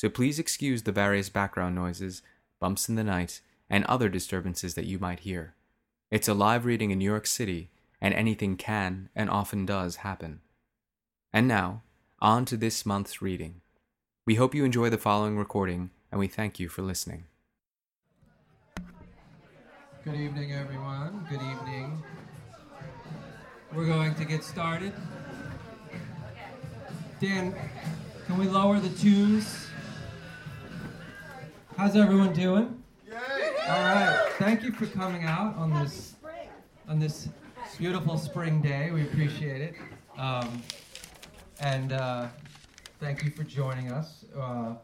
so please excuse the various background noises, bumps in the night, and other disturbances that you might hear. It's a live reading in New York City, and anything can and often does happen. And now, on to this month's reading. We hope you enjoy the following recording, and we thank you for listening. Good evening, everyone. Good evening. We're going to get started. Dan, can we lower the twos? How's everyone doing? All right. Thank you for coming out on this on this beautiful spring day. We appreciate it. Um, and uh, thank you for joining us. Uh,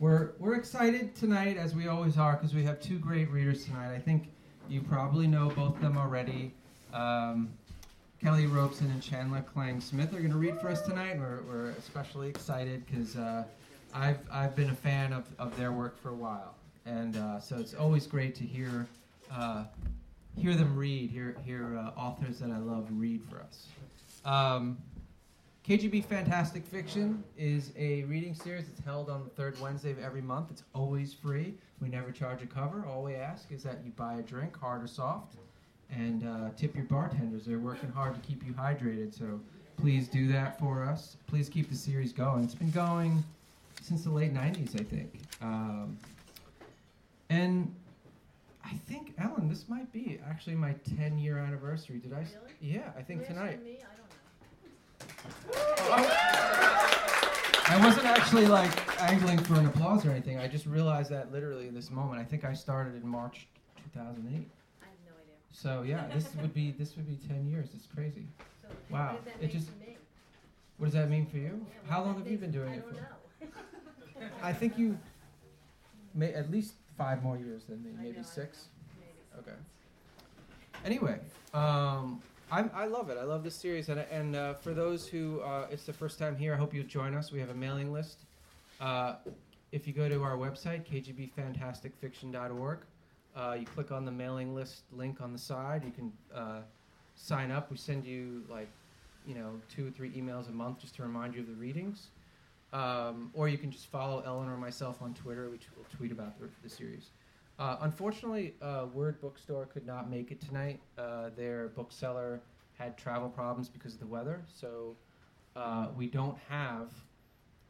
we're we're excited tonight, as we always are, because we have two great readers tonight. I think you probably know both of them already. Um, Kelly Robson and Chandler Klang Smith are going to read for us tonight. We're, we're especially excited because uh, I've, I've been a fan of, of their work for a while. And uh, so it's always great to hear, uh, hear them read, hear, hear uh, authors that I love read for us. Um, KGB Fantastic Fiction is a reading series that's held on the third Wednesday of every month. It's always free. We never charge a cover. All we ask is that you buy a drink, hard or soft, and uh, tip your bartenders. They're working hard to keep you hydrated, so please do that for us. Please keep the series going. It's been going since the late 90s, I think. Um, and I think, Ellen, this might be actually my 10 year anniversary. Did I? Really? Yeah, I think tonight. me? I don't know. I wasn't actually like angling for an applause or anything. I just realized that literally in this moment. I think I started in March 2008. I have no idea. So yeah, this would be this would be 10 years. It's crazy. So Wow, What does that it mean just- for me? What does that mean for you? Yeah, How long have you been doing I it for? know. I think you may at least five more years than me, maybe six. Okay. Anyway, um, I, I love it. I love this series, and and uh, for those who uh, it's the first time here, I hope you'll join us. We have a mailing list. Uh, if you go to our website, kgbfantasticfiction.org, uh, you click on the mailing list link on the side. You can uh, sign up. We send you like, you know, two or three emails a month just to remind you of the readings. Um, or you can just follow Ellen or myself on Twitter, which will tweet about the, the series. Uh, unfortunately, uh, Word Bookstore could not make it tonight. Uh, their bookseller had travel problems because of the weather, so uh, we don't have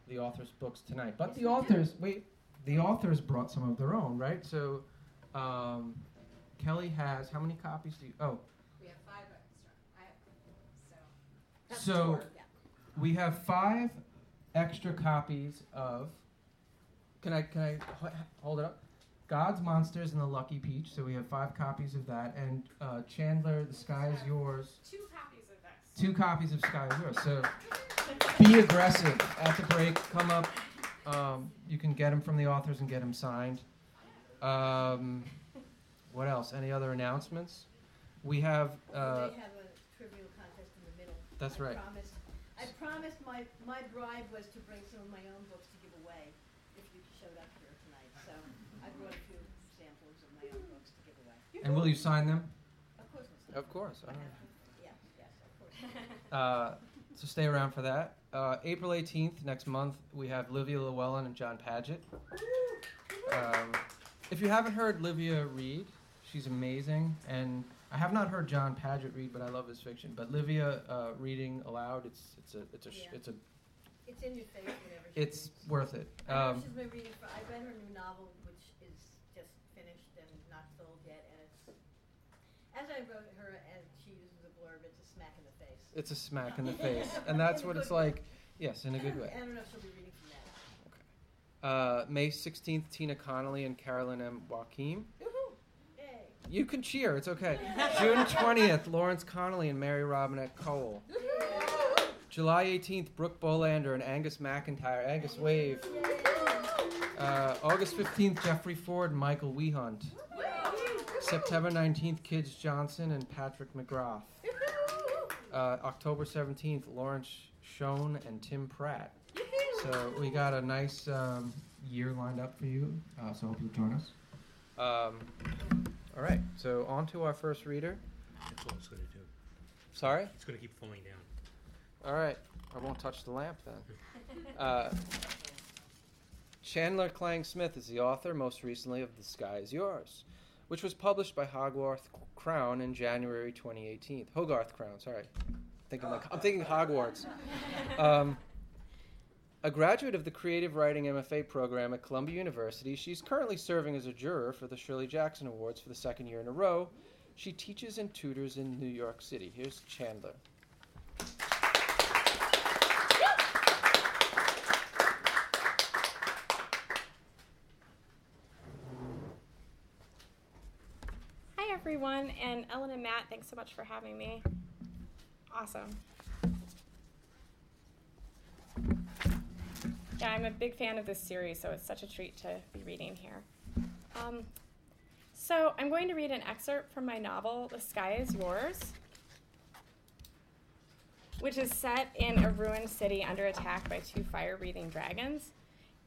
the author's books tonight. But the authors, wait, the authors brought some of their own, right? So um, Kelly has how many copies do you? Oh, We have five. I have, so. So- yeah. we have five extra copies of. Can I can I h- hold it up? God's Monsters and the Lucky Peach. So we have five copies of that, and uh, Chandler, The Sky Is Yours. Two copies of this. Two copies of Sky Is Yours. So be aggressive at the break. Come up. Um, you can get them from the authors and get them signed. Um, what else? Any other announcements? We have. Uh, they have a trivial contest in the middle. That's I right. Promised, I promised my, my bribe was to bring some of my own books to give away if you showed up here tonight. So I brought a few samples of my own books to give away. and will you sign them? Of course, we'll Of course. all right. Yeah, yes, of course. Uh, so stay around for that. Uh, April 18th, next month, we have Livia Llewellyn and John Paget. Um, if you haven't heard Livia read, she's amazing. And I have not heard John Paget read, but I love his fiction. But Livia uh, reading aloud, it's it's a it's a sh- Yeah. it's a It's in your face whenever it's reads. worth it. Um, she's been reading for, I read her new novel, which is just finished and not sold yet, and it's, as I wrote her, and she uses a blurb, it's a smack in the face. it's a smack in the face, and that's what it's way. like. Yes, in a good way. I don't know if she'll be reading from that. Uh, May 16th, Tina Connolly and Carolyn M. Yoachim. Woohoo! You can cheer. It's okay. June 20th, Lawrence Connolly and Mary Robinette Kowal. July 18th, Brooke Bolander and Angus McIntyre. Angus, wave. Uh, August 15th, Jeffrey Ford, and Michael Wehunt. September 19th, Kij Johnson and Patrick McGrath. Uh, October 17th, Lawrence Schoen and Tim Pratt. So we got a nice um, year lined up for you. Uh, so hope you'll join us. Um, all right. So on to our first reader. That's what it's going to do. Sorry. It's going to keep falling down. All right. I won't touch the lamp then. Uh, Chandler Klang Smith is the author, most recently, of The Sky is Yours, which was published by Hogarth Crown in January 2018. Hogarth Crown, sorry. Thinking like, I'm thinking Hogwarts. Um, a graduate of the Creative Writing MFA program at Columbia University, she's currently serving as a juror for the Shirley Jackson Awards for the second year in a row. She teaches and tutors in New York City. Here's Chandler. Hi, everyone, and Ellen and Matt, thanks so much for having me. Awesome. Yeah, I'm a big fan of this series, so it's such a treat to be reading here. Um, so, I'm going to read an excerpt from my novel, The Sky is Yours, which is set in a ruined city under attack by two fire breathing dragons.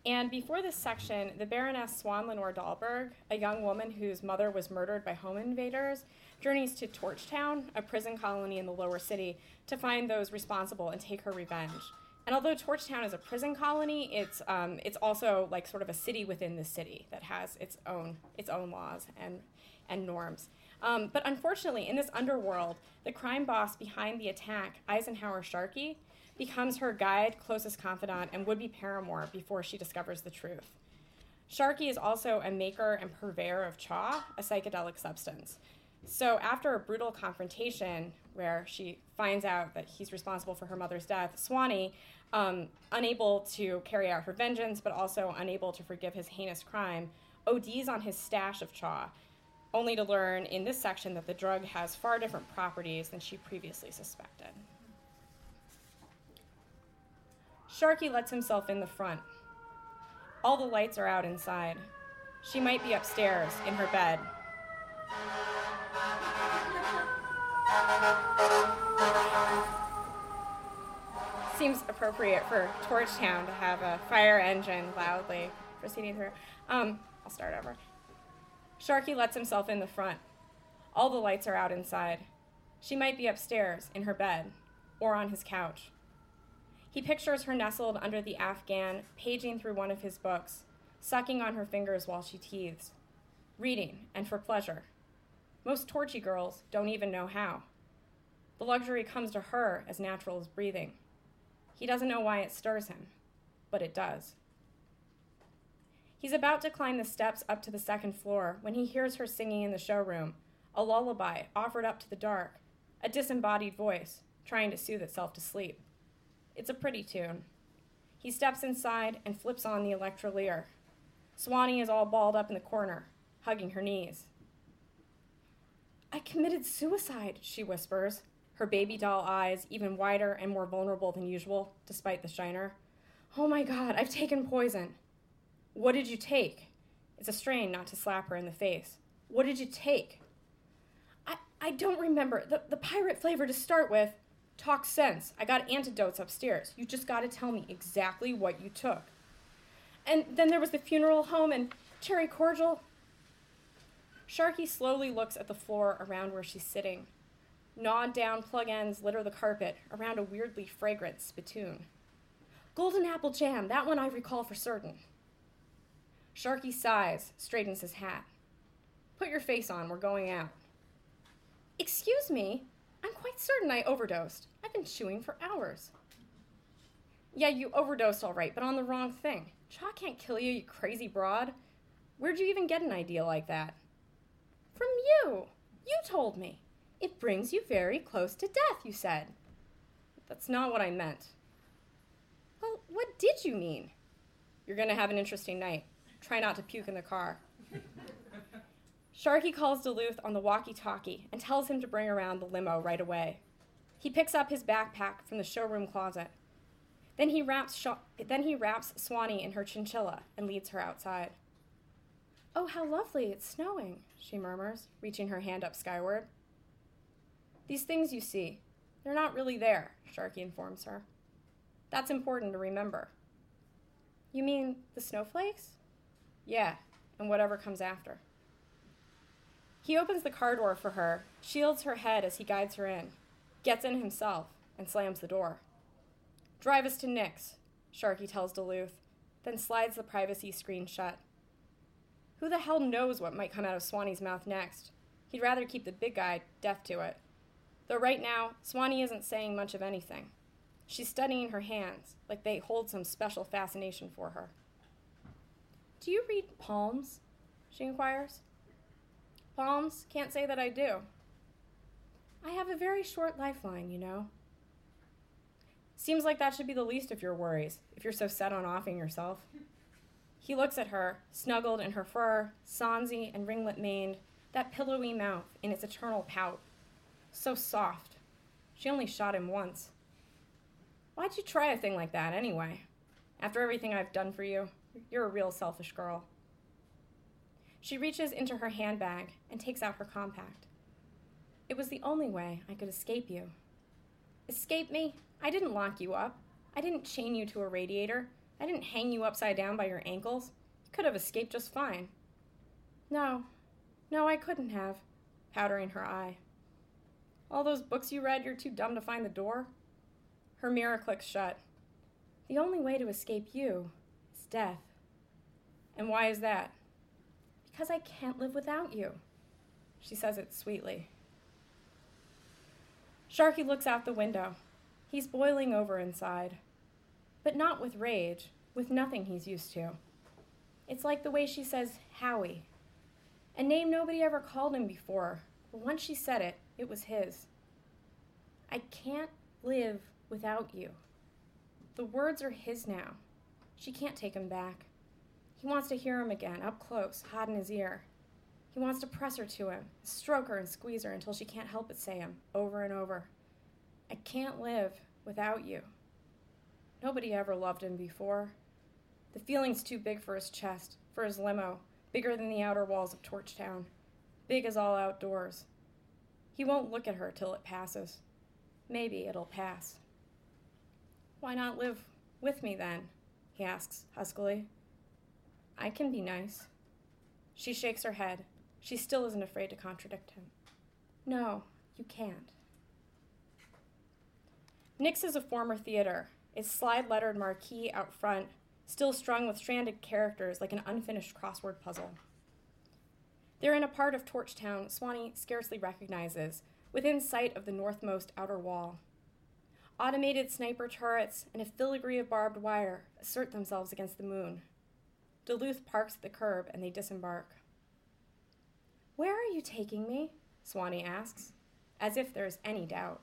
And before this section, the Baroness Swan Lenore Dahlberg, a young woman whose mother was murdered by home invaders, journeys to Torchtown, a prison colony in the lower city, to find those responsible and take her revenge. And although Torchtown is a prison colony, it's um, it's also like sort of a city within the city that has its own its own laws and and norms. Um, but unfortunately, in this underworld, the crime boss behind the attack, Eisenhower Sharkey, becomes her guide, closest confidant, and would be paramour before she discovers the truth. Sharkey is also a maker and purveyor of chaw, a psychedelic substance. So, after a brutal confrontation where she finds out that he's responsible for her mother's death, Swanee, um, unable to carry out her vengeance but also unable to forgive his heinous crime, ODs on his stash of chaw, only to learn in this section that the drug has far different properties than she previously suspected. Sharkey lets himself in the front. All the lights are out inside. She might be upstairs in her bed. Seems appropriate for Torchtown to have a fire engine loudly proceeding through. Um, I'll start over. Sharky lets himself in the front. All the lights are out inside. She might be upstairs in her bed or on his couch. He pictures her nestled under the Afghan, paging through one of his books, sucking on her fingers while she teethes, reading, and for pleasure. Most torchy girls don't even know how. The luxury comes to her as natural as breathing. He doesn't know why it stirs him, but it does. He's about to climb the steps up to the second floor when he hears her singing in the showroom, a lullaby offered up to the dark, a disembodied voice trying to soothe itself to sleep. It's a pretty tune. He steps inside and flips on the electrolier. Swanee is all balled up in the corner, hugging her knees. I committed suicide, she whispers, her baby doll eyes even wider and more vulnerable than usual, despite the shiner. Oh my god, I've taken poison. What did you take? It's a strain not to slap her in the face. What did you take? I, I don't remember. The, the pirate flavor to start with. Talk sense. I got antidotes upstairs. You just gotta tell me exactly what you took. And then there was the funeral home and cherry cordial. Sharky slowly looks at the floor around where she's sitting. Gnawed down plug ends litter the carpet around a weirdly fragrant spittoon. Golden apple jam, that one I recall for certain. Sharky sighs, straightens his hat. Put your face on, we're going out. Excuse me, I'm quite certain I overdosed. I've been chewing for hours. Yeah, you overdosed all right, but on the wrong thing. Chaw can't kill you, you crazy broad. Where'd you even get an idea like that? From you. Told me. It brings you very close to death, you said. That's not what I meant. Well, what did you mean? You're gonna have an interesting night. Try not to puke in the car. Sharky calls Duluth on the walkie talkie and tells him to bring around the limo right away. He picks up his backpack from the showroom closet. Then he wraps then he wraps Swanee in her chinchilla and leads her outside. Oh, how lovely! It's snowing, she murmurs, reaching her hand up skyward. These things you see, they're not really there, Sharky informs her. That's important to remember. You mean the snowflakes? Yeah, and whatever comes after. He opens the car door for her, shields her head as he guides her in, gets in himself, and slams the door. Drive us to Nick's, Sharky tells Duluth, then slides the privacy screen shut. Who the hell knows what might come out of Swanee's mouth next? He'd rather keep the big guy deaf to it. Though right now, Swanee isn't saying much of anything. She's studying her hands, like they hold some special fascination for her. Do you read palms? she inquires. Palms? Can't say that I do. I have a very short lifeline, you know. Seems like that should be the least of your worries, if you're so set on offing yourself. He looks at her, snuggled in her fur, sonsy and ringlet maned, that pillowy mouth in its eternal pout. So soft. She only shot him once. Why'd you try a thing like that, anyway? After everything I've done for you, you're a real selfish girl. She reaches into her handbag and takes out her compact. It was the only way I could escape you. Escape me? I didn't lock you up. I didn't chain you to a radiator. I didn't hang you upside down by your ankles. You could have escaped just fine. No, no, I couldn't have, powdering her eye. All those books you read, you're too dumb to find the door? Her mirror clicks shut. The only way to escape you is death. And why is that? Because I can't live without you. She says it sweetly. Sharky looks out the window. He's boiling over inside. But not with rage, with nothing he's used to. It's like the way she says Howie. A name nobody ever called him before, but once she said it, it was his. I can't live without you. The words are his now. She can't take him back. He wants to hear him again, up close, hot in his ear. He wants to press her to him, stroke her and squeeze her until she can't help but say him, over and over. I can't live without you. Nobody ever loved him before. The feeling's too big for his chest, for his limo, bigger than the outer walls of Torchtown, big as all outdoors. He won't look at her till it passes. Maybe it'll pass. Why not live with me then? he asks huskily. I can be nice. She shakes her head. She still isn't afraid to contradict him. No, you can't. Nick's is a former theater, its slide lettered marquee out front, still strung with stranded characters like an unfinished crossword puzzle. They're in a part of Torchtown Swanee scarcely recognizes, within sight of the northmost outer wall. Automated sniper turrets and a filigree of barbed wire assert themselves against the moon. Duluth parks at the curb and they disembark. Where are you taking me? Swanee asks, as if there is any doubt.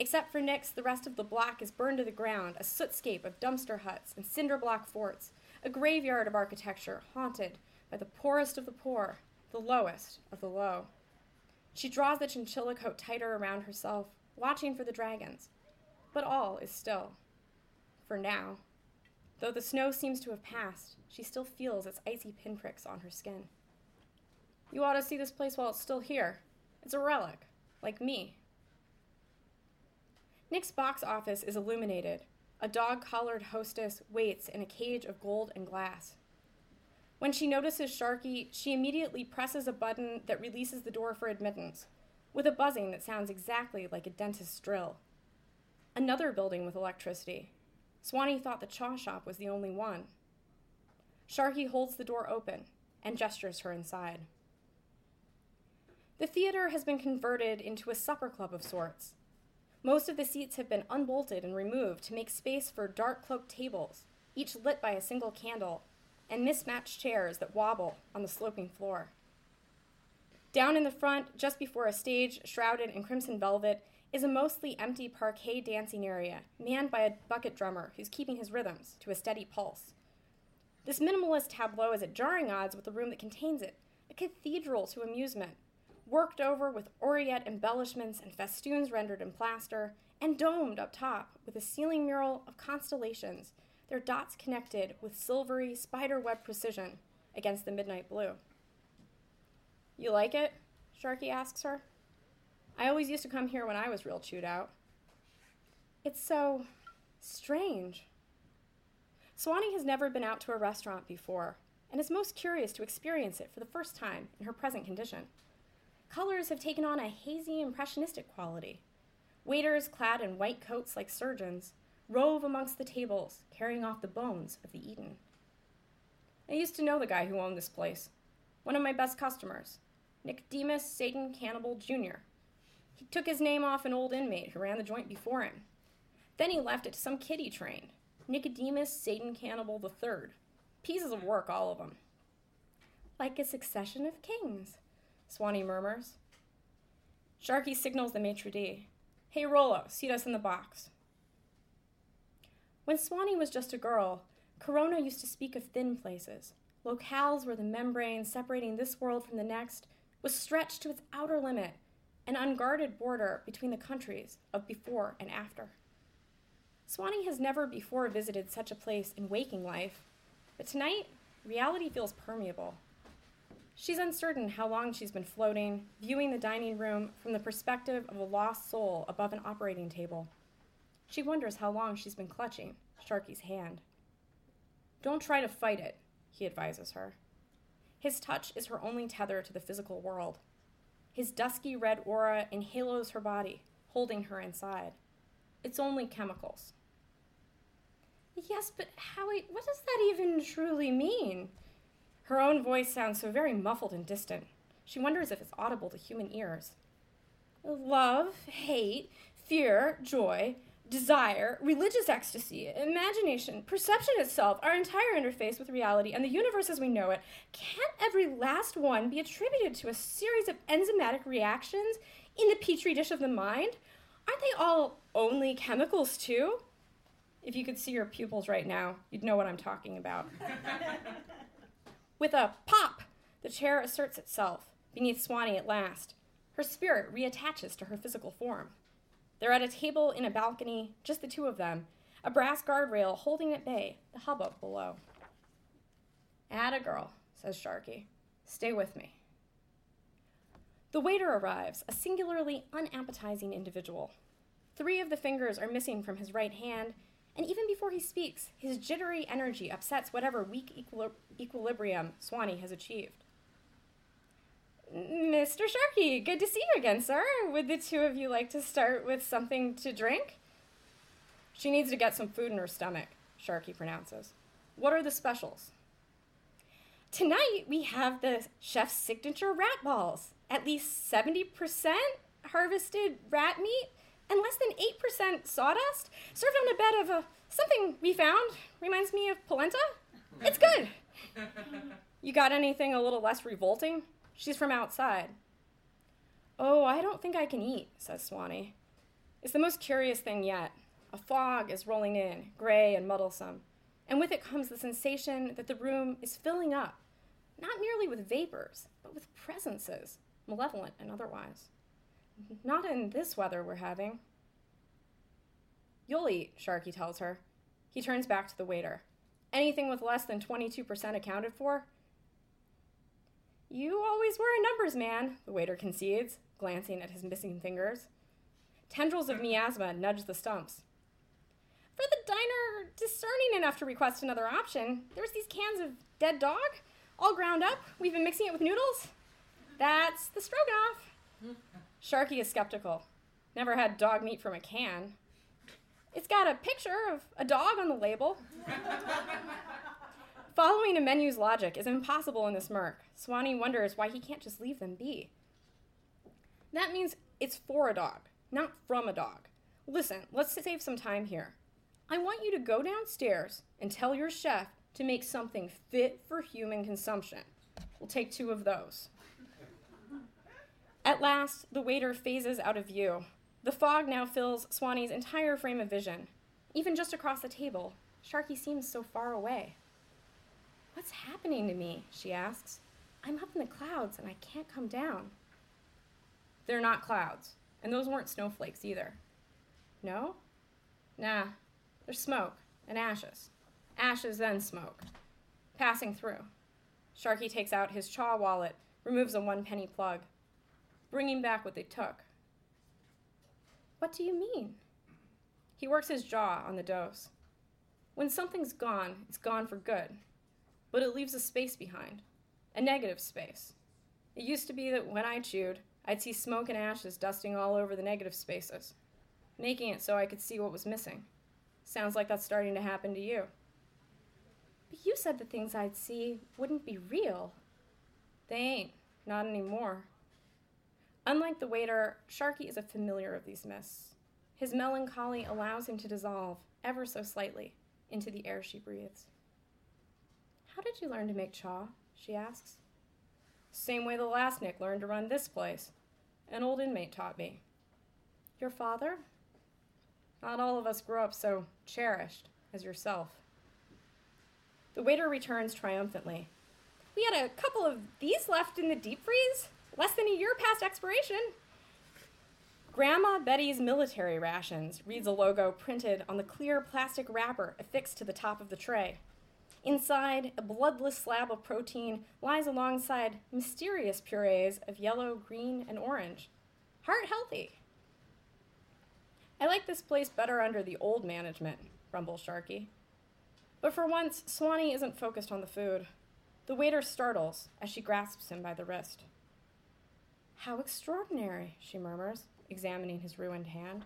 Except for Nick's, the rest of the block is burned to the ground, a sootscape of dumpster huts and cinder block forts, a graveyard of architecture haunted by the poorest of the poor, the lowest of the low. She draws the chinchilla coat tighter around herself, watching for the dragons. But all is still. For now. Though the snow seems to have passed, she still feels its icy pinpricks on her skin. You ought to see this place while it's still here. It's a relic, like me. Nick's box office is illuminated. A dog collared hostess waits in a cage of gold and glass. When she notices Sharky, she immediately presses a button that releases the door for admittance, with a buzzing that sounds exactly like a dentist's drill. Another building with electricity. Swanee thought the Chaw Shop was the only one. Sharky holds the door open and gestures her inside. The theater has been converted into a supper club of sorts. Most of the seats have been unbolted and removed to make space for dark cloaked tables, each lit by a single candle, and mismatched chairs that wobble on the sloping floor. Down in the front, just before a stage shrouded in crimson velvet, is a mostly empty parquet dancing area, manned by a bucket drummer who's keeping his rhythms to a steady pulse. This minimalist tableau is at jarring odds with the room that contains it, a cathedral to amusement, worked over with aureate embellishments and festoons rendered in plaster, and domed up top with a ceiling mural of constellations, their dots connected with silvery spiderweb precision against the midnight blue. You like it? Sharky asks her. I always used to come here when I was real chewed out. It's so strange. Swanee has never been out to a restaurant before and is most curious to experience it for the first time in her present condition. Colors have taken on a hazy, impressionistic quality. Waiters, clad in white coats like surgeons, rove amongst the tables, carrying off the bones of the eaten. I used to know the guy who owned this place, one of my best customers, Nicodemus Satan Cannibal Jr. He took his name off an old inmate who ran the joint before him. Then he left it to some kid he trained, Nicodemus Satan Cannibal III. Pieces of work, all of them. Like a succession of kings, Swanee murmurs. Sharky signals the maitre d'. Hey, Rollo, seat us in the box. When Swanee was just a girl, Corona used to speak of thin places, locales where the membrane separating this world from the next was stretched to its outer limit, an unguarded border between the countries of before and after. Swanee has never before visited such a place in waking life, but tonight, reality feels permeable. She's uncertain how long she's been floating, viewing the dining room from the perspective of a lost soul above an operating table. She wonders how long she's been clutching Sharky's hand. Don't try to fight it, he advises her. His touch is her only tether to the physical world. His dusky red aura enhalos her body, holding her inside. It's only chemicals. Yes, but Howie, what does that even truly mean? Her own voice sounds so very muffled and distant. She wonders if it's audible to human ears. Love, hate, fear, joy, desire, religious ecstasy, imagination, perception itself, our entire interface with reality, and the universe as we know it, can't every last one be attributed to a series of enzymatic reactions in the petri dish of the mind? Aren't they all only chemicals, too? If you could see your pupils right now, you'd know what I'm talking about. With a pop, the chair asserts itself beneath Swanee at last. Her spirit reattaches to her physical form. They're at a table in a balcony, just the two of them, a brass guardrail holding at bay the hubbub below. Atta girl, says Sharky. Stay with me. The waiter arrives, a singularly unappetizing individual. Three of the fingers are missing from his right hand, and even before he speaks, his jittery energy upsets whatever weak equil- equilibrium Swanee has achieved. Mr. Sharkey, good to see you again, sir. Would the two of you like to start with something to drink? She needs to get some food in her stomach, Sharkey pronounces. What are the specials? Tonight we have the chef's signature rat balls. At least 70% harvested rat meat and less than 8% sawdust, served on a bed of something we found. Reminds me of polenta. It's good. you got anything a little less revolting? She's from outside. Oh, I don't think I can eat, says Swanee. It's the most curious thing yet. A fog is rolling in, gray and muddlesome, and with it comes the sensation that the room is filling up, not merely with vapors, but with presences, malevolent and otherwise. Not in this weather we're having. You'll eat, Sharky tells her. He turns back to the waiter. Anything with less than 22% accounted for, you always were a numbers man, the waiter concedes, glancing at his missing fingers. Tendrils of miasma nudge the stumps. For the diner discerning enough to request another option, there's these cans of dead dog, all ground up. We've been mixing it with noodles. That's the stroganoff. Sharky is skeptical. Never had dog meat from a can. It's got a picture of a dog on the label. Following a menu's logic is impossible in this murk. Swanee wonders why he can't just leave them be. That means it's for a dog, not from a dog. Listen, let's save some time here. I want you to go downstairs and tell your chef to make something fit for human consumption. We'll take two of those. At last, the waiter phases out of view. The fog now fills Swanee's entire frame of vision. Even just across the table, Sharky seems so far away. What's happening to me? she asks. I'm up in the clouds and I can't come down. They're not clouds, and those weren't snowflakes either. No? Nah, there's smoke and ashes. Ashes, then smoke. Passing through. Sharky takes out his chaw wallet, removes a one penny plug, bringing back what they took. What do you mean? He works his jaw on the dose. When something's gone, it's gone for good. But it leaves a space behind, a negative space. It used to be that when I chewed, I'd see smoke and ashes dusting all over the negative spaces, making it so I could see what was missing. Sounds like that's starting to happen to you. But you said the things I'd see wouldn't be real. They ain't, not anymore. Unlike the waiter, Sharkey is a familiar of these mists. His melancholy allows him to dissolve, ever so slightly, into the air she breathes. How did you learn to make chaw? she asks. Same way the last Nick learned to run this place. An old inmate taught me. Your father? Not all of us grow up so cherished as yourself. The waiter returns triumphantly. We had a couple of these left in the deep freeze, less than a year past expiration. Grandma Betty's military rations reads a logo printed on the clear plastic wrapper affixed to the top of the tray. Inside, a bloodless slab of protein lies alongside mysterious purees of yellow, green, and orange. Heart healthy. I like this place better under the old management, rumbles Sharky. But for once, Swanee isn't focused on the food. The waiter startles as she grasps him by the wrist. How extraordinary, she murmurs, examining his ruined hand.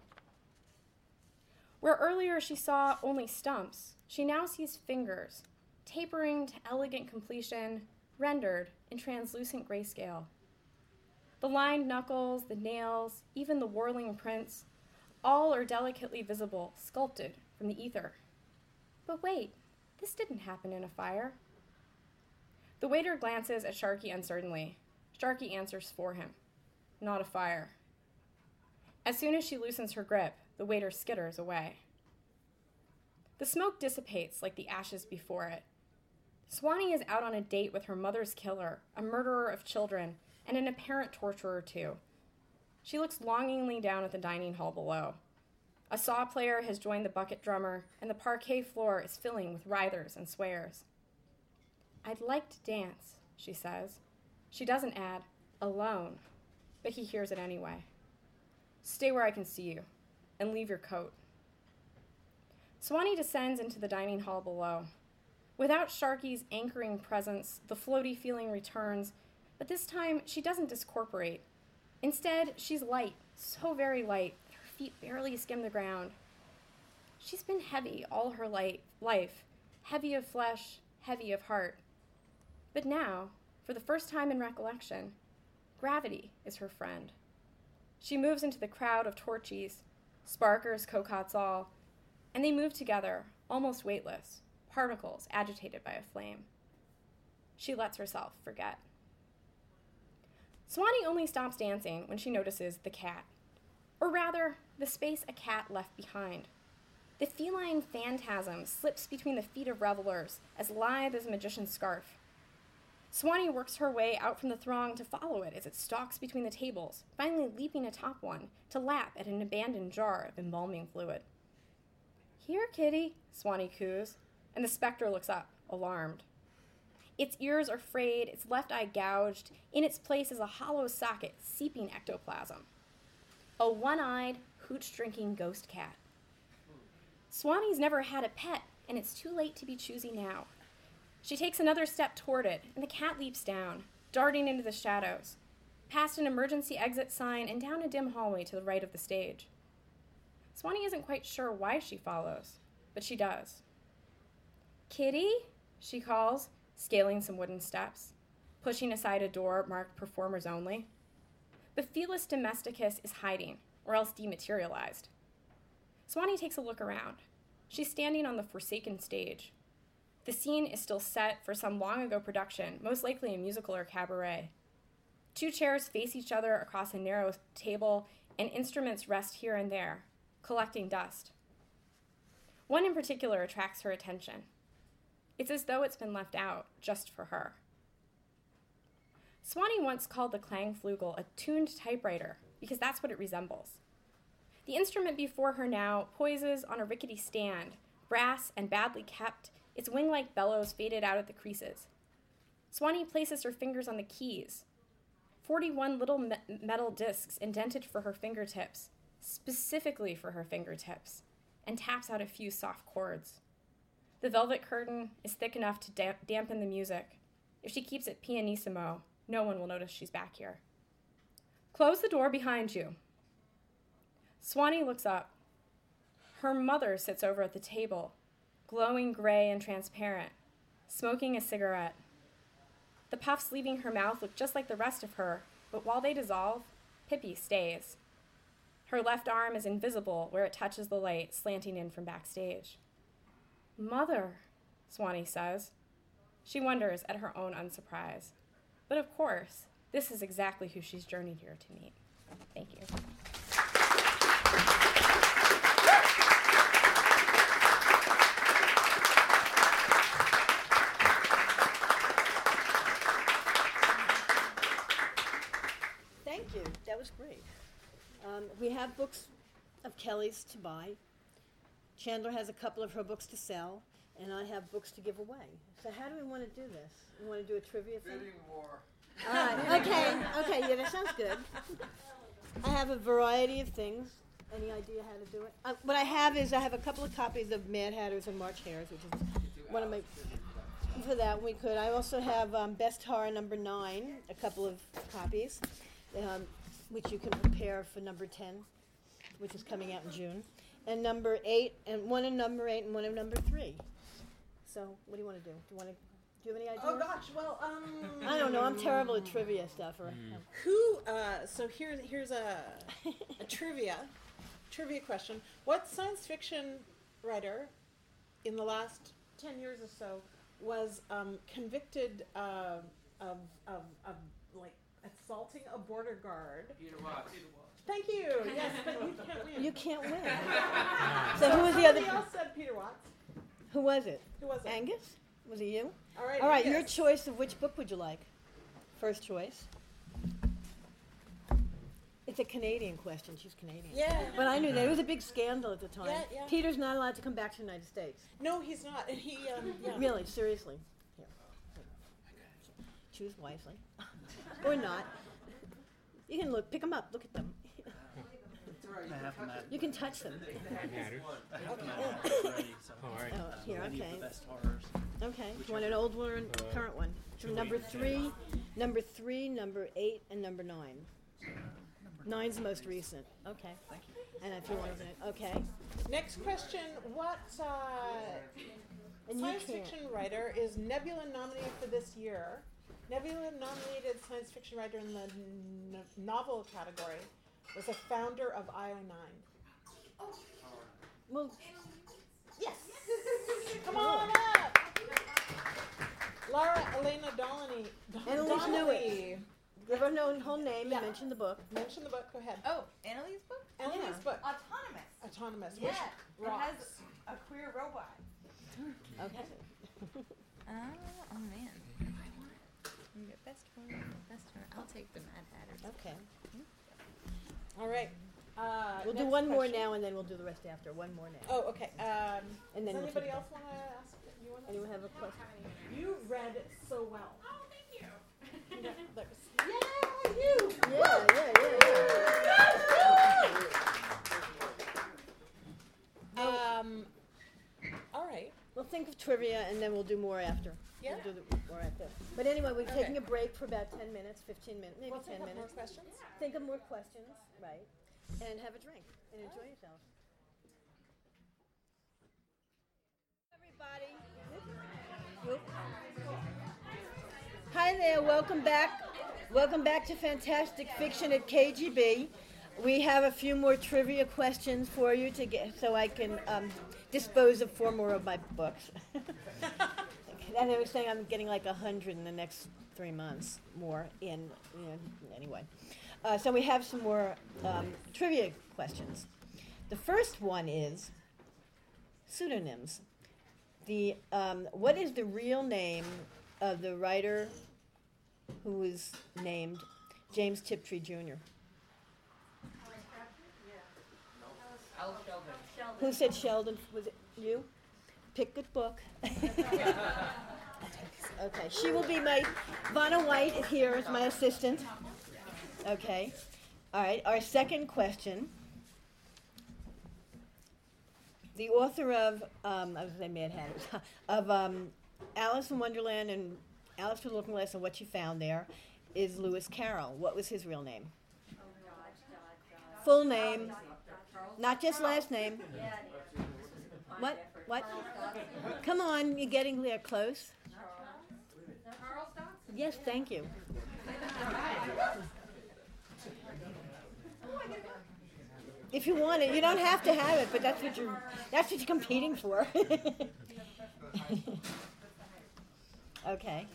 Where earlier she saw only stumps, she now sees fingers, tapering to elegant completion, rendered in translucent grayscale. The lined knuckles, the nails, even the whirling prints, all are delicately visible, sculpted from the ether. But wait, this didn't happen in a fire. The waiter glances at Sharky uncertainly. Sharky answers for him. Not a fire. As soon as she loosens her grip, the waiter skitters away. The smoke dissipates like the ashes before it. Swanee is out on a date with her mother's killer, a murderer of children, and an apparent torturer, too. She looks longingly down at the dining hall below. A saw player has joined the bucket drummer, and the parquet floor is filling with writhers and swears. I'd like to dance, she says. She doesn't add, alone, but he hears it anyway. Stay where I can see you, and leave your coat. Swanee descends into the dining hall below. Without Sharky's anchoring presence, the floaty feeling returns, but this time she doesn't discorporate. Instead, she's light, so very light, that her feet barely skim the ground. She's been heavy all her life, heavy of flesh, heavy of heart. But now, for the first time in recollection, gravity is her friend. She moves into the crowd of torchies, sparkers, cocottes all, and they move together, almost weightless, particles agitated by a flame. She lets herself forget. Swanee only stops dancing when she notices the cat, or rather, the space a cat left behind. The feline phantasm slips between the feet of revelers, as lithe as a magician's scarf. Swanee works her way out from the throng to follow it as it stalks between the tables, finally leaping atop one to lap at an abandoned jar of embalming fluid. Here, kitty, Swanee coos, and the specter looks up, alarmed. Its ears are frayed, its left eye gouged. In its place is a hollow socket seeping ectoplasm. A one eyed, hooch drinking ghost cat. Swanee's never had a pet, and it's too late to be choosy now. She takes another step toward it, and the cat leaps down, darting into the shadows, past an emergency exit sign and down a dim hallway to the right of the stage. Swanee isn't quite sure why she follows, but she does. Kitty? she calls, scaling some wooden steps, pushing aside a door marked performers only. The Felis domesticus is hiding, or else dematerialized. Swanee takes a look around. She's standing on the forsaken stage. The scene is still set for some long ago production, most likely a musical or cabaret. Two chairs face each other across a narrow table, and instruments rest here and there, collecting dust. One in particular attracts her attention. It's as though it's been left out just for her. Swanee once called the Klangflügel a tuned typewriter because that's what it resembles. The instrument before her now poises on a rickety stand, brass and badly kept, its wing like bellows faded out at the creases. Swanee places her fingers on the keys. 41 little me- metal discs indented for her fingertips, specifically for her fingertips, and taps out a few soft chords. The velvet curtain is thick enough to damp- dampen the music. If she keeps it pianissimo, no one will notice she's back here. Close the door behind you. Swanee looks up. Her mother sits over at the table, glowing gray and transparent, smoking a cigarette. The puffs leaving her mouth look just like the rest of her, but while they dissolve, Pippi stays. Her left arm is invisible where it touches the light slanting in from backstage. Mother, Swanee says. She wonders at her own unsurprise. But of course, this is exactly who she's journeyed here to meet. Thank you. Thank you. That was great. Um, we have books of Kelly's to buy. Chandler has a couple of her books to sell, and I have books to give away. So how do we want to do this? We want to do a trivia thing? Bidding war. All right. Okay. Okay. Yeah, that sounds good. I have a variety of things. Any idea how to do it? Uh, what I have is I have a couple of copies of Mad Hatters and March Hares, which is one of my. For that we could. I also have um, Best Horror number nine, a couple of copies, um, which you can prepare for number ten, which is coming out in June, and number eight, and one in number eight and one in number three. So, what do you want to do? Do you want to? Do you have any idea? Oh gosh, well, um, I don't know. I'm terrible at trivia stuff. Or, who? Uh, so here's here's a, a trivia, trivia question. What science fiction writer, in the last ten years or so, was um, convicted uh, of, of of like assaulting a border guard? Peter Watts. Thank you. Yes, but you can't win. You can't win. so who was the other? Somebody else said Peter Watts. Who was it? Who was it? Angus? Was it you? All right. All right, your Angus. choice of which book would you like? First choice. It's a Canadian question. She's Canadian. Yeah. But I knew that. It was a big scandal at the time. Yeah, yeah. Peter's not allowed to come back to the United States. No, he's not. And he. Um, yeah. Really, seriously. Here. Choose wisely. or not. You can look, pick them up, look at them. I have that. You can touch them. Matters. Already, so Oh, all right. Oh, here, okay. the best horrors. Okay. Do you want an old one or a current one? So number three, number three, number eight, and number nine. Nine's the most recent. Okay. Thank you. And if you want to, okay. Next question: What uh, And you science can't. fiction writer is Nebula nominated for this year? Nebula nominated science fiction writer in the n- novel category was a founder of IO9. Well, Yes. Come on up. Laura Elena Donnelly. Annalee Newitz Donnelly. give her no whole name Yeah. and mention the book. Mention the book. Go ahead. Oh, Annalee's book? Annalise Yeah. Uh-huh. book. Autonomous. Autonomous. Yeah, Which it rocks. has a queer robot. Okay. Oh, oh man. You get best horror, best horror. I'll take the Mad Hatter. Okay. All right. Uh, We'll do next one more question. now, and then we'll do the rest after. One more now. Oh, okay. Um, And then does we'll anybody take- else want to ask? You want Anyone have a question? You read it so well. Oh, thank you. You know, that was- yeah, you. Yeah, yeah, yeah, yeah. Um. All right. We'll think of trivia, and then we'll do more after. Yeah. We'll do the, more after. But anyway, we're taking a break for about 10 minutes, 15 minutes, maybe We'll 10 take up more minutes. questions. Think of more questions, right? And have a drink and enjoy yourself. Everybody. Hi there, welcome back. Welcome back to Fantastic Fiction at KGB. We have a few more trivia questions for you to get so I can um, dispose of four more of my books. and I was saying I'm getting like a hundred in the next three months more in, anyway. Uh, so we have some more um, trivia questions. The first one is pseudonyms. The um, what is the real name of the writer who was named James Tiptree Jr.? Who said Sheldon? Was it you? Pick good book. okay, she will be my. Vanna White is here as my assistant. Okay. All right. Our second question. The author of um, I was going to say Mad Hatters of um, Alice in Wonderland and Alice for the Looking Glass and What You Found There is Lewis Carroll. What was his real name? Full name, not just last name. What? What? Come on, you're getting there close. Yes, thank you. If you want it, you don't have to have it, but that's what you're that's what you're competing for. okay.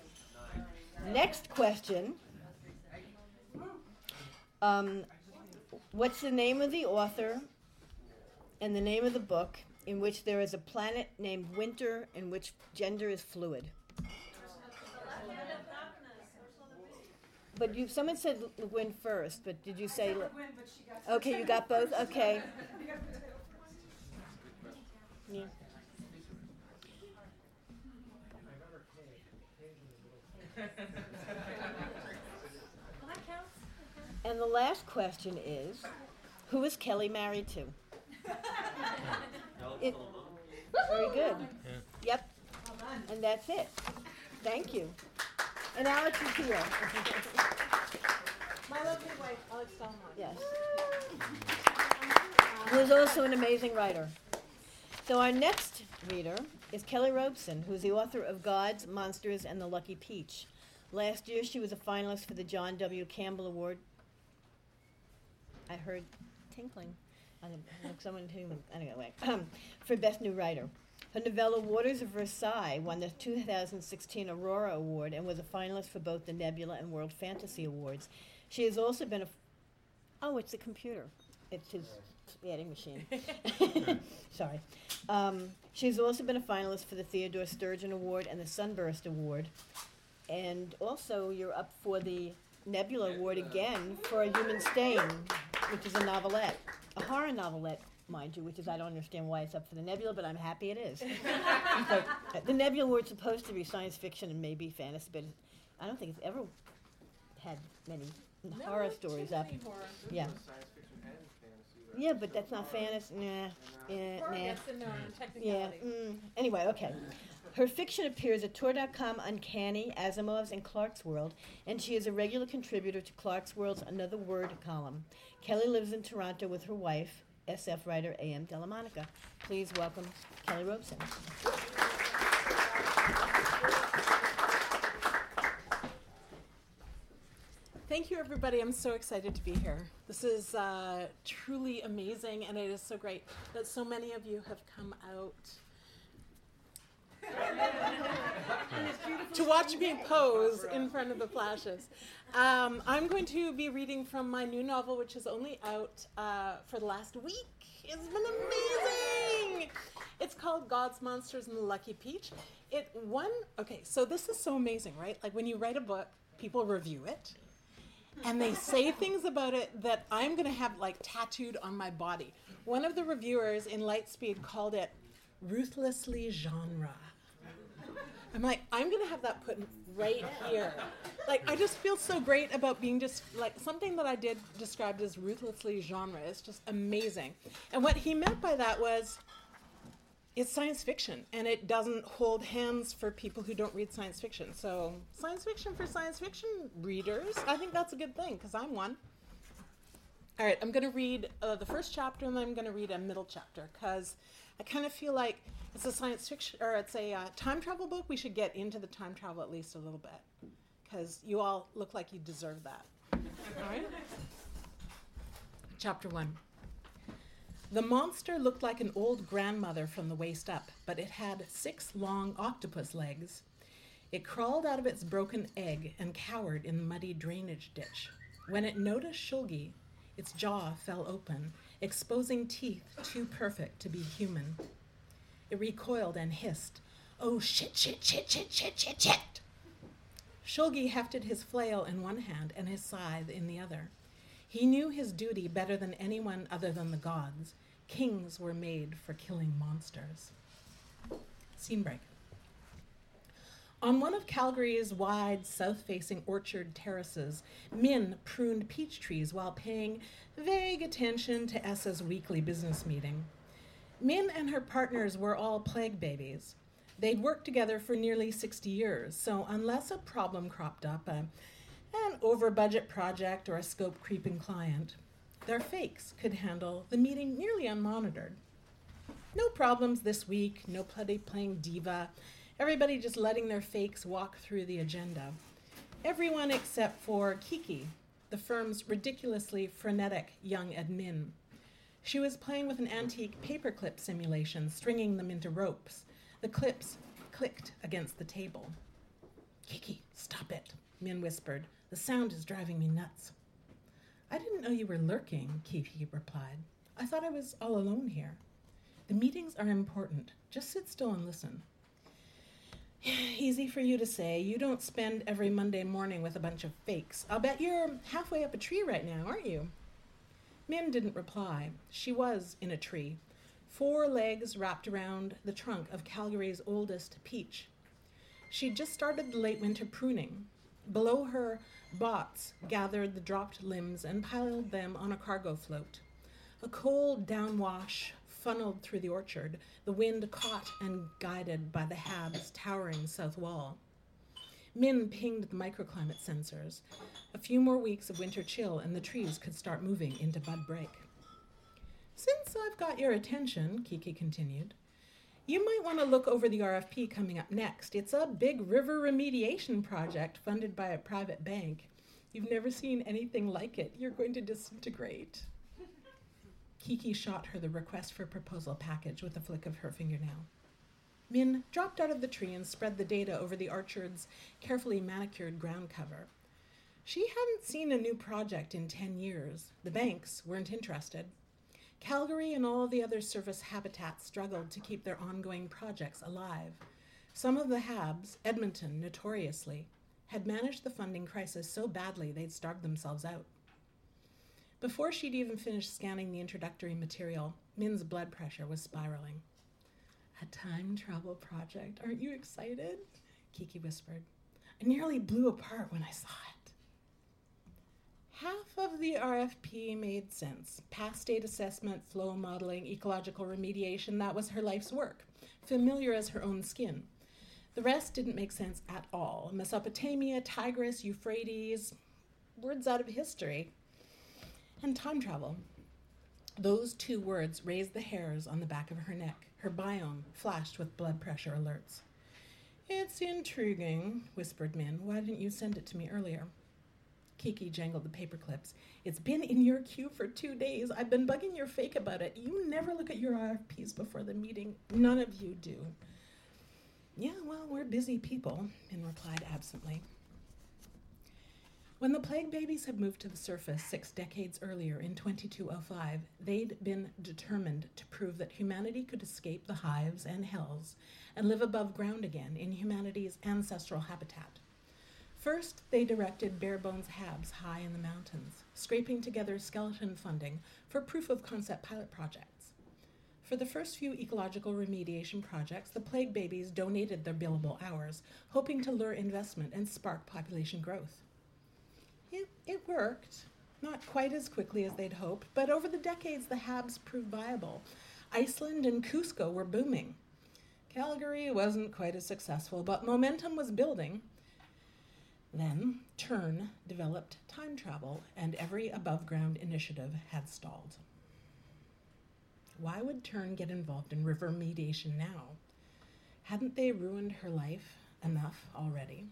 Next question. Um, what's the name of the author and the name of the book in which there is a planet named Winter in which gender is fluid? But you, someone said Le Guin first, but did you say? Le- okay, you got both. Okay. Yeah. And the last question is, who is Kelly married to? It- very good. Yep. And that's it. Thank you. And Alex is here. My lovely wife, Alex Delmont. Yes. Who is also an amazing writer. So our next reader is Kelly Robson, who's the author of Gods, Monsters, and the Lucky Peach. Last year she was a finalist for the John W. Campbell Award. I heard tinkling. I don't- like someone who anyway for Best New Writer. Her novella Waters of Versailles won the 2016 Aurora Award and was a finalist for both the Nebula and World Fantasy Awards. She has also been a Oh, it's the computer. It's his adding machine. Sorry. Um, she's also been a finalist for the Theodore Sturgeon Award and the Sunburst Award. And also, you're up for the Nebula Award again for A Human Stain, which is a novelette, a horror novelette, mind you, which is, I don't understand why it's up for the Nebula, but I'm happy it is. but uh, the Nebula Award's supposed to be science fiction and maybe fantasy, but I don't think it's ever had many horror stories up. Yeah. Yeah, but that's not fantasy. Nah, yeah, nah. Yes and no, Yeah. Mm. Anyway, okay. Her fiction appears at Tor.com, Uncanny, Asimov's, and Clarkesworld, and she is a regular contributor to Clarkesworld's Another Word column. Kelly lives in Toronto with her wife, SF writer A.M. Dellamonica. Please welcome Kelly Robson. Thank you, everybody. I'm so excited to be here. This is uh, truly amazing, and it is so great that so many of you have come out to watch me pose in front of the flashes. Um, I'm going to be reading from my new novel, which is only out uh, for the last week. It's been amazing. It's called Gods Monsters and the Lucky Peach. It won. Okay, so this is so amazing, right? Like when you write a book, people review it and they say things about it that I'm going to have like tattooed on my body. One of the reviewers in Lightspeed called it ruthlessly genre. I'm like, I'm to have that put right here. Like, I just feel so great about being just like something that I did described as ruthlessly genre. It's just amazing. And what he meant by that was it's science fiction and it doesn't hold hands for people who don't read science fiction. So, science fiction for science fiction readers, I think that's a good thing because I'm one. All right, I'm to read uh, the first chapter and then I'm to read a middle chapter because I kind of feel like it's a science fiction or it's a uh, time travel book. We should get into the time travel at least a little bit because you all look like you deserve that. All right? Chapter 1. The monster looked like an old grandmother from the waist up, but it had six long octopus legs. It crawled out of its broken egg and cowered in the muddy drainage ditch. When it noticed Shulgi, its jaw fell open, exposing teeth too perfect to be human. It recoiled and hissed, Oh, shit, shit, shit, shit, shit, shit, shit! Shulgi hefted his flail in one hand and his scythe in the other. He knew his duty better than anyone other than the gods. Kings were made for killing monsters. Scene break. On one of Calgary's wide south facing orchard terraces, Min pruned peach trees while paying vague attention to Essa's weekly business meeting. Min and her partners were all plague babies. They'd worked together for nearly 60 years, so unless a problem cropped up, a, an over budget project, or a scope creeping client, their fakes could handle the meeting nearly unmonitored. No problems this week, no playing diva, everybody just letting their fakes walk through the agenda. Everyone except for Kiki, the firm's ridiculously frenetic young admin. She was playing with an antique paperclip simulation, stringing them into ropes. The clips clicked against the table. Kiki, stop it, Min whispered. The sound is driving me nuts. I didn't know you were lurking, Kiki replied. I thought I was all alone here. The meetings are important. Just sit still and listen. Easy for you to say. You don't spend every Monday morning with a bunch of fakes. I'll bet you're halfway up a tree right now, aren't you? Min didn't reply. She was in a tree, four legs wrapped around the trunk of Calgary's oldest peach. She'd just started the late winter pruning. Below her, bots gathered the dropped limbs and piled them on a cargo float. A cold downwash funneled through the orchard, the wind caught and guided by the Hab's towering south wall. Min pinged the microclimate sensors. A few more weeks of winter chill, and the trees could start moving into bud break. Since I've got your attention, Kiki continued, you might want to look over the RFP coming up next. It's a big river remediation project funded by a private bank. You've never seen anything like it. You're going to disintegrate. Kiki shot her the request for proposal package with a flick of her fingernail. Min dropped out of the tree and spread the data over the orchard's carefully manicured ground cover. She hadn't seen a new project in 10 years. The banks weren't interested. Calgary and all the other surface habitats struggled to keep their ongoing projects alive. Some of the HABs, Edmonton notoriously, had managed the funding crisis so badly they'd starved themselves out. Before she'd even finished scanning the introductory material, Min's blood pressure was spiraling. A time travel project. Aren't you excited? Kiki whispered. I nearly blew apart when I saw it. Half of the RFP made sense. Past state assessment, flow modeling, ecological remediation, that was her life's work, familiar as her own skin. The rest didn't make sense at all. Mesopotamia, Tigris, Euphrates, words out of history. And time travel. Those two words raised the hairs on the back of her neck. Her biome flashed with blood pressure alerts. It's intriguing, whispered Min. Why didn't you send it to me earlier? Kiki jangled the paper clips. It's been in your queue for two days. I've been bugging your fake about it. You never look at your RFPs before the meeting. None of you do. Yeah, well, we're busy people, Min replied absently. When the plague babies had moved to the surface six decades earlier in 2205, they'd been determined to prove that humanity could escape the hives and hells and live above ground again in humanity's ancestral habitat. First, they directed bare bones habs high in the mountains, scraping together skeleton funding for proof of concept pilot projects. For the first few ecological remediation projects, the plague babies donated their billable hours, hoping to lure investment and spark population growth. It, it worked, not quite as quickly as they'd hoped, but over the decades, the Habs proved viable. Iceland and Cusco were booming. Calgary wasn't quite as successful, but momentum was building. Then, TERN developed time travel, and every above ground initiative had stalled. Why would TERN get involved in river mediation now? Hadn't they ruined her life enough already?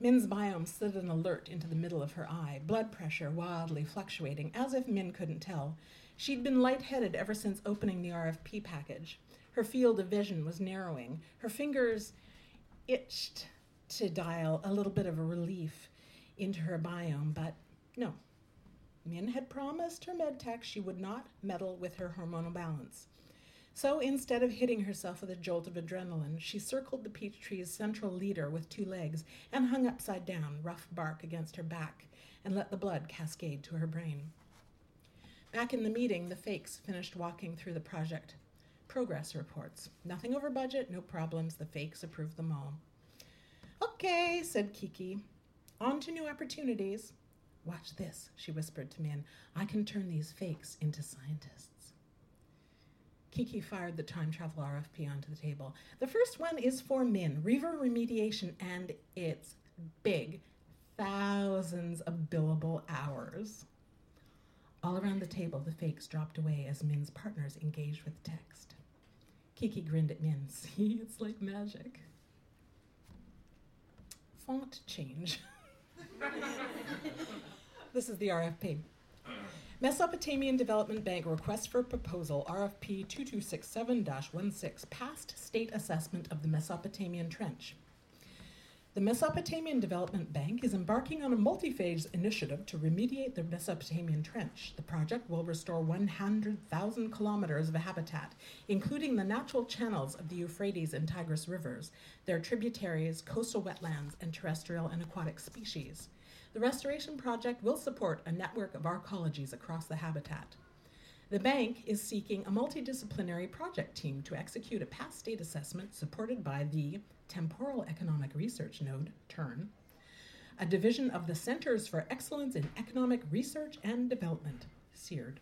Min's biome slid an alert into the middle of her eye, blood pressure wildly fluctuating, as if Min couldn't tell. She'd been lightheaded ever since opening the RFP package. Her field of vision was narrowing. Her fingers itched to dial a little bit of a relief into her biome, but no. Min had promised her med tech she would not meddle with her hormonal balance. So instead of hitting herself with a jolt of adrenaline, she circled the peach tree's central leader with two legs and hung upside down, rough bark against her back, and let the blood cascade to her brain. Back in the meeting, the fakes finished walking through the project progress reports. Nothing over budget, no problems. The fakes approved them all. Okay, said Kiki. On to new opportunities. Watch this, she whispered to Min. I can turn these fakes into scientists. Kiki fired the time travel RFP onto the table. The first one is for Min, Reaver remediation, and it's big. Thousands of billable hours. All around the table, the fakes dropped away as Min's partners engaged with text. Kiki grinned at Min. See, it's like magic. Font change. this is the RFP. Mesopotamian Development Bank request for proposal RFP 2267 16 past state assessment of the Mesopotamian Trench. The Mesopotamian Development Bank is embarking on a multi phase initiative to remediate the Mesopotamian Trench. The project will restore 100,000 kilometers of habitat, including the natural channels of the Euphrates and Tigris rivers, their tributaries, coastal wetlands, and terrestrial and aquatic species. The restoration project will support a network of arcologies across the habitat. The bank is seeking a multidisciplinary project team to execute a past state assessment supported by the Temporal Economic Research Node, TERN, a division of the Centers for Excellence in Economic Research and Development, CEARD.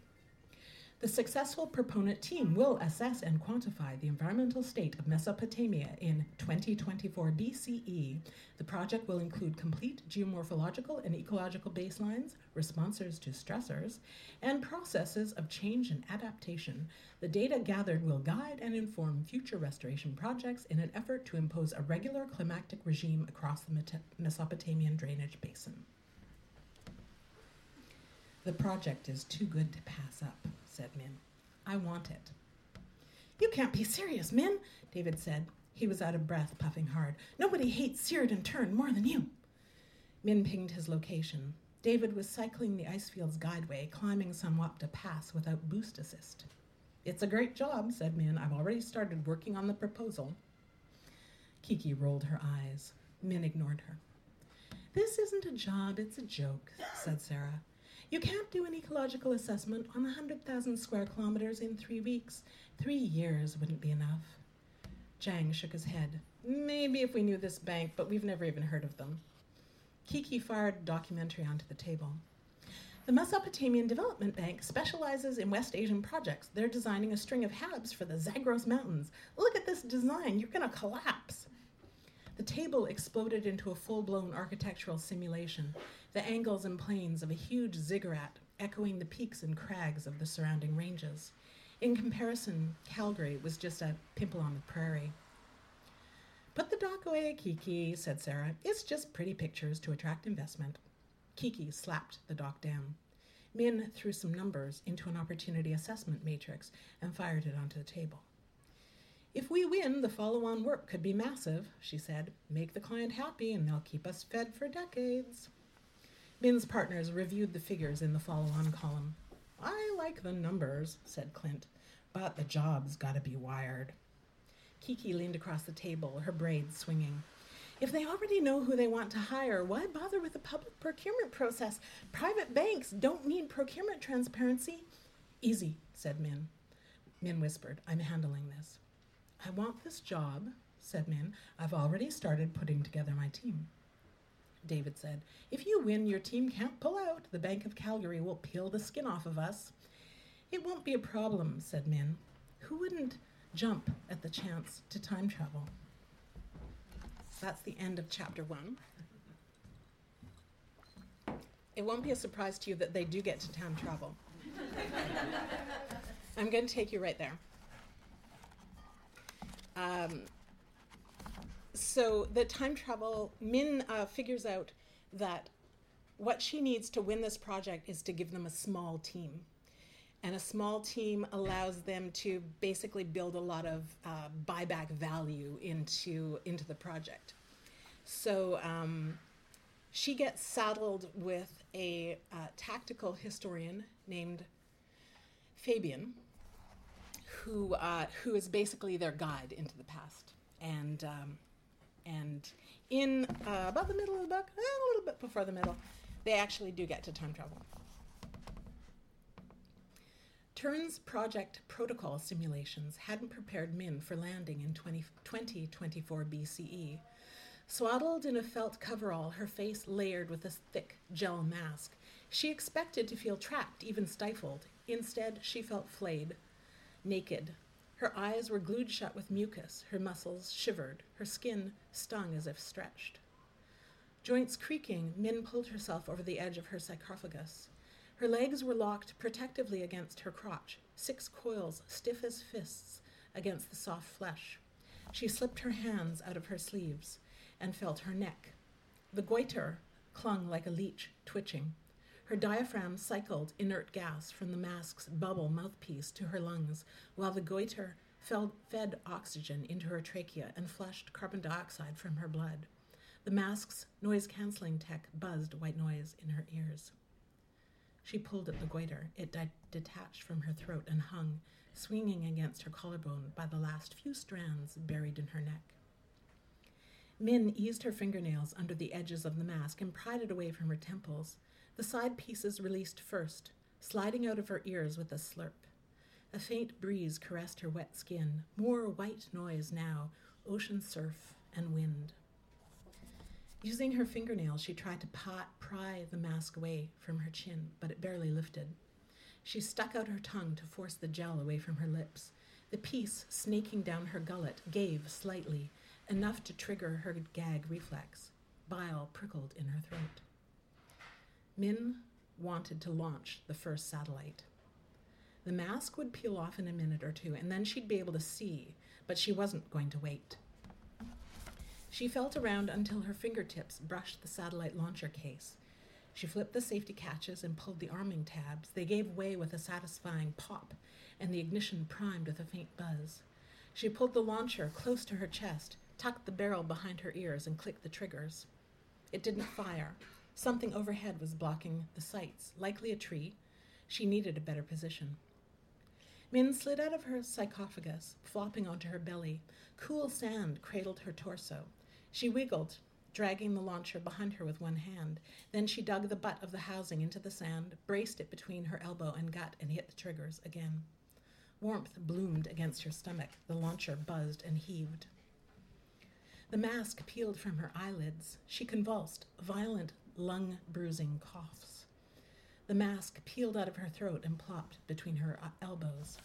The successful proponent team will assess and quantify the environmental state of Mesopotamia in 2024 BCE. The project will include complete geomorphological and ecological baselines, responses to stressors, and processes of change and adaptation. The data gathered will guide and inform future restoration projects in an effort to impose a regular climatic regime across the Mesopotamian drainage basin. The project is too good to pass up, said Min. I want it. You can't be serious, Min, David said. He was out of breath, puffing hard. Nobody hates CEARD and TERN more than you. Min pinged his location. David was cycling the Icefield's guideway, climbing some Wapta pass without boost assist. It's a great job, said Min. I've already started working on the proposal. Kiki rolled her eyes. Min ignored her. This isn't a job, it's a joke, said Sarah. You can't do an ecological assessment on 100,000 square kilometers in three weeks. Three years wouldn't be enough. Jang shook his head. Maybe if we knew this bank, but we've never even heard of them. Kiki fired documentary onto the table. The Mesopotamian Development Bank specializes in West Asian projects. They're designing a string of HABs for the Zagros Mountains. Look at this design, you're to collapse. The table exploded into a full blown architectural simulation, the angles and planes of a huge ziggurat echoing the peaks and crags of the surrounding ranges. In comparison, Calgary was just a pimple on the prairie. Put the doc away, Kiki, said Sarah. It's just pretty pictures to attract investment. Kiki slapped the doc down. Min threw some numbers into an opportunity assessment matrix and fired it onto the table. If we win, the follow on work could be massive, she said. Make the client happy and they'll keep us fed for decades. Min's partners reviewed the figures in the follow on column. I like the numbers, said Clint, but the job's gotta be wired. Kiki leaned across the table, her braids swinging. If they already know who they want to hire, why bother with the public procurement process? Private banks don't need procurement transparency. Easy, said Min. Min whispered, I'm handling this. I want this job, said Min. I've already started putting together my team. David said, If you win, your team can't pull out. The Bank of Calgary will peel the skin off of us. It won't be a problem, said Min. Who wouldn't jump at the chance to time travel? That's the end of chapter one. It won't be a surprise to you that they do get to time travel. I'm going to take you right there. Um, so the time travel, Min uh, figures out that what she needs to win this project is to give them a small team. And a small team allows them to basically build a lot of uh, buyback value into, into the project. So um, she gets saddled with a uh, tactical historian named Fabian, who uh, who is basically their guide into the past. And um, and in uh, about the middle of the book, eh, a little bit before the middle, they actually do get to time travel. TERN's project protocol simulations hadn't prepared Min for landing in 20, 2024 BCE. Swaddled in a felt coverall, her face layered with a thick gel mask, she expected to feel trapped, even stifled. Instead, she felt flayed, naked. Her eyes were glued shut with mucus, her muscles shivered, her skin stung as if stretched. Joints creaking, Min pulled herself over the edge of her sarcophagus. Her legs were locked protectively against her crotch, six coils stiff as fists against the soft flesh. She slipped her hands out of her sleeves and felt her neck. The goiter clung like a leech, twitching. Her diaphragm cycled inert gas from the mask's bubble mouthpiece to her lungs, while the goiter fed oxygen into her trachea and flushed carbon dioxide from her blood. The mask's noise canceling tech buzzed white noise in her ears. She pulled at the goiter. It di- detached from her throat and hung, swinging against her collarbone by the last few strands buried in her neck. Min eased her fingernails under the edges of the mask and pried it away from her temples. The side pieces released first, sliding out of her ears with a slurp. A faint breeze caressed her wet skin. More white noise now, ocean surf and wind. Using her fingernails, she tried to pot, pry the mask away from her chin, but it barely lifted. She stuck out her tongue to force the gel away from her lips. The piece, snaking down her gullet, gave slightly, enough to trigger her gag reflex. Bile prickled in her throat. Min wanted to launch the first satellite. The mask would peel off in a minute or two, and then she'd be able to see, but she wasn't going to wait. She felt around until her fingertips brushed the satellite launcher case. She flipped the safety catches and pulled the arming tabs. They gave way with a satisfying pop, and the ignition primed with a faint buzz. She pulled the launcher close to her chest, tucked the barrel behind her ears, and clicked the triggers. It didn't fire. Something overhead was blocking the sights, likely a tree. She needed a better position. Min slid out of her sarcophagus, flopping onto her belly. Cool sand cradled her torso. She wiggled, dragging the launcher behind her with one hand. Then she dug the butt of the housing into the sand, braced it between her elbow and gut, and hit the triggers again. Warmth bloomed against her stomach. The launcher buzzed and heaved. The mask peeled from her eyelids. She convulsed, violent lung bruising coughs. The mask peeled out of her throat and plopped between her uh, elbows.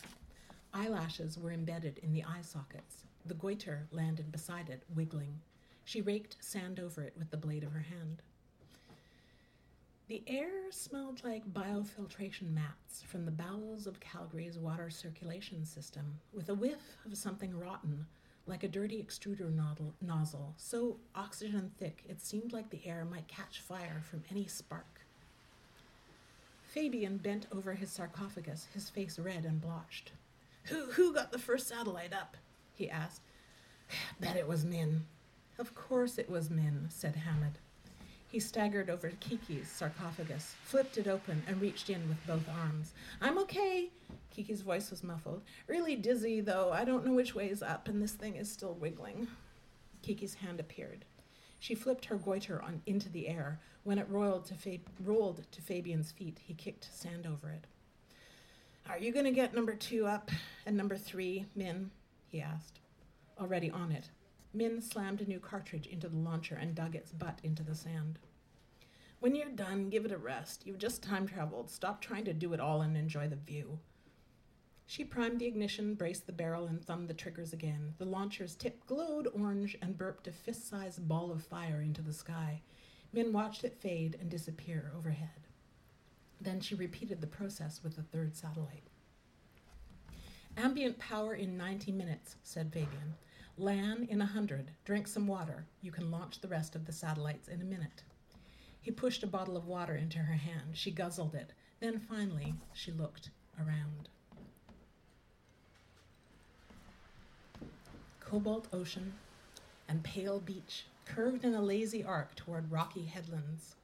Eyelashes were embedded in the eye sockets. The goiter landed beside it, wiggling. She raked sand over it with the blade of her hand. The air smelled like biofiltration mats from the bowels of Calgary's water circulation system, with a whiff of something rotten, like a dirty extruder nozzle, so oxygen thick it seemed like the air might catch fire from any spark. Fabian bent over his sarcophagus, his face red and blotched. Who, who got the first satellite up? he asked. Bet it was Min. Of course it was Min, said Hamid. He staggered over Kiki's sarcophagus, flipped it open, and reached in with both arms. I'm okay. Kiki's voice was muffled. Really dizzy, though. I don't know which way is up, and this thing is still wiggling. Kiki's hand appeared. She flipped her goiter on into the air. When it rolled to, rolled to Fabian's feet, he kicked sand over it. Are you going to get number two up and number three, Min? he asked. Already on it. Min slammed a new cartridge into the launcher and dug its butt into the sand. When you're done, give it a rest. You've just time traveled. Stop trying to do it all and enjoy the view. She primed the ignition, braced the barrel, and thumbed the triggers again. The launcher's tip glowed orange and burped a fist sized ball of fire into the sky. Min watched it fade and disappear overhead. Then she repeated the process with the third satellite. Ambient power in 90 minutes, said Fabian. LAN in a hundred. Drink some water. You can launch the rest of the satellites in a minute. He pushed a bottle of water into her hand. She guzzled it. Then finally, she looked around. Cobalt ocean and pale beach curved in a lazy arc toward rocky headlands.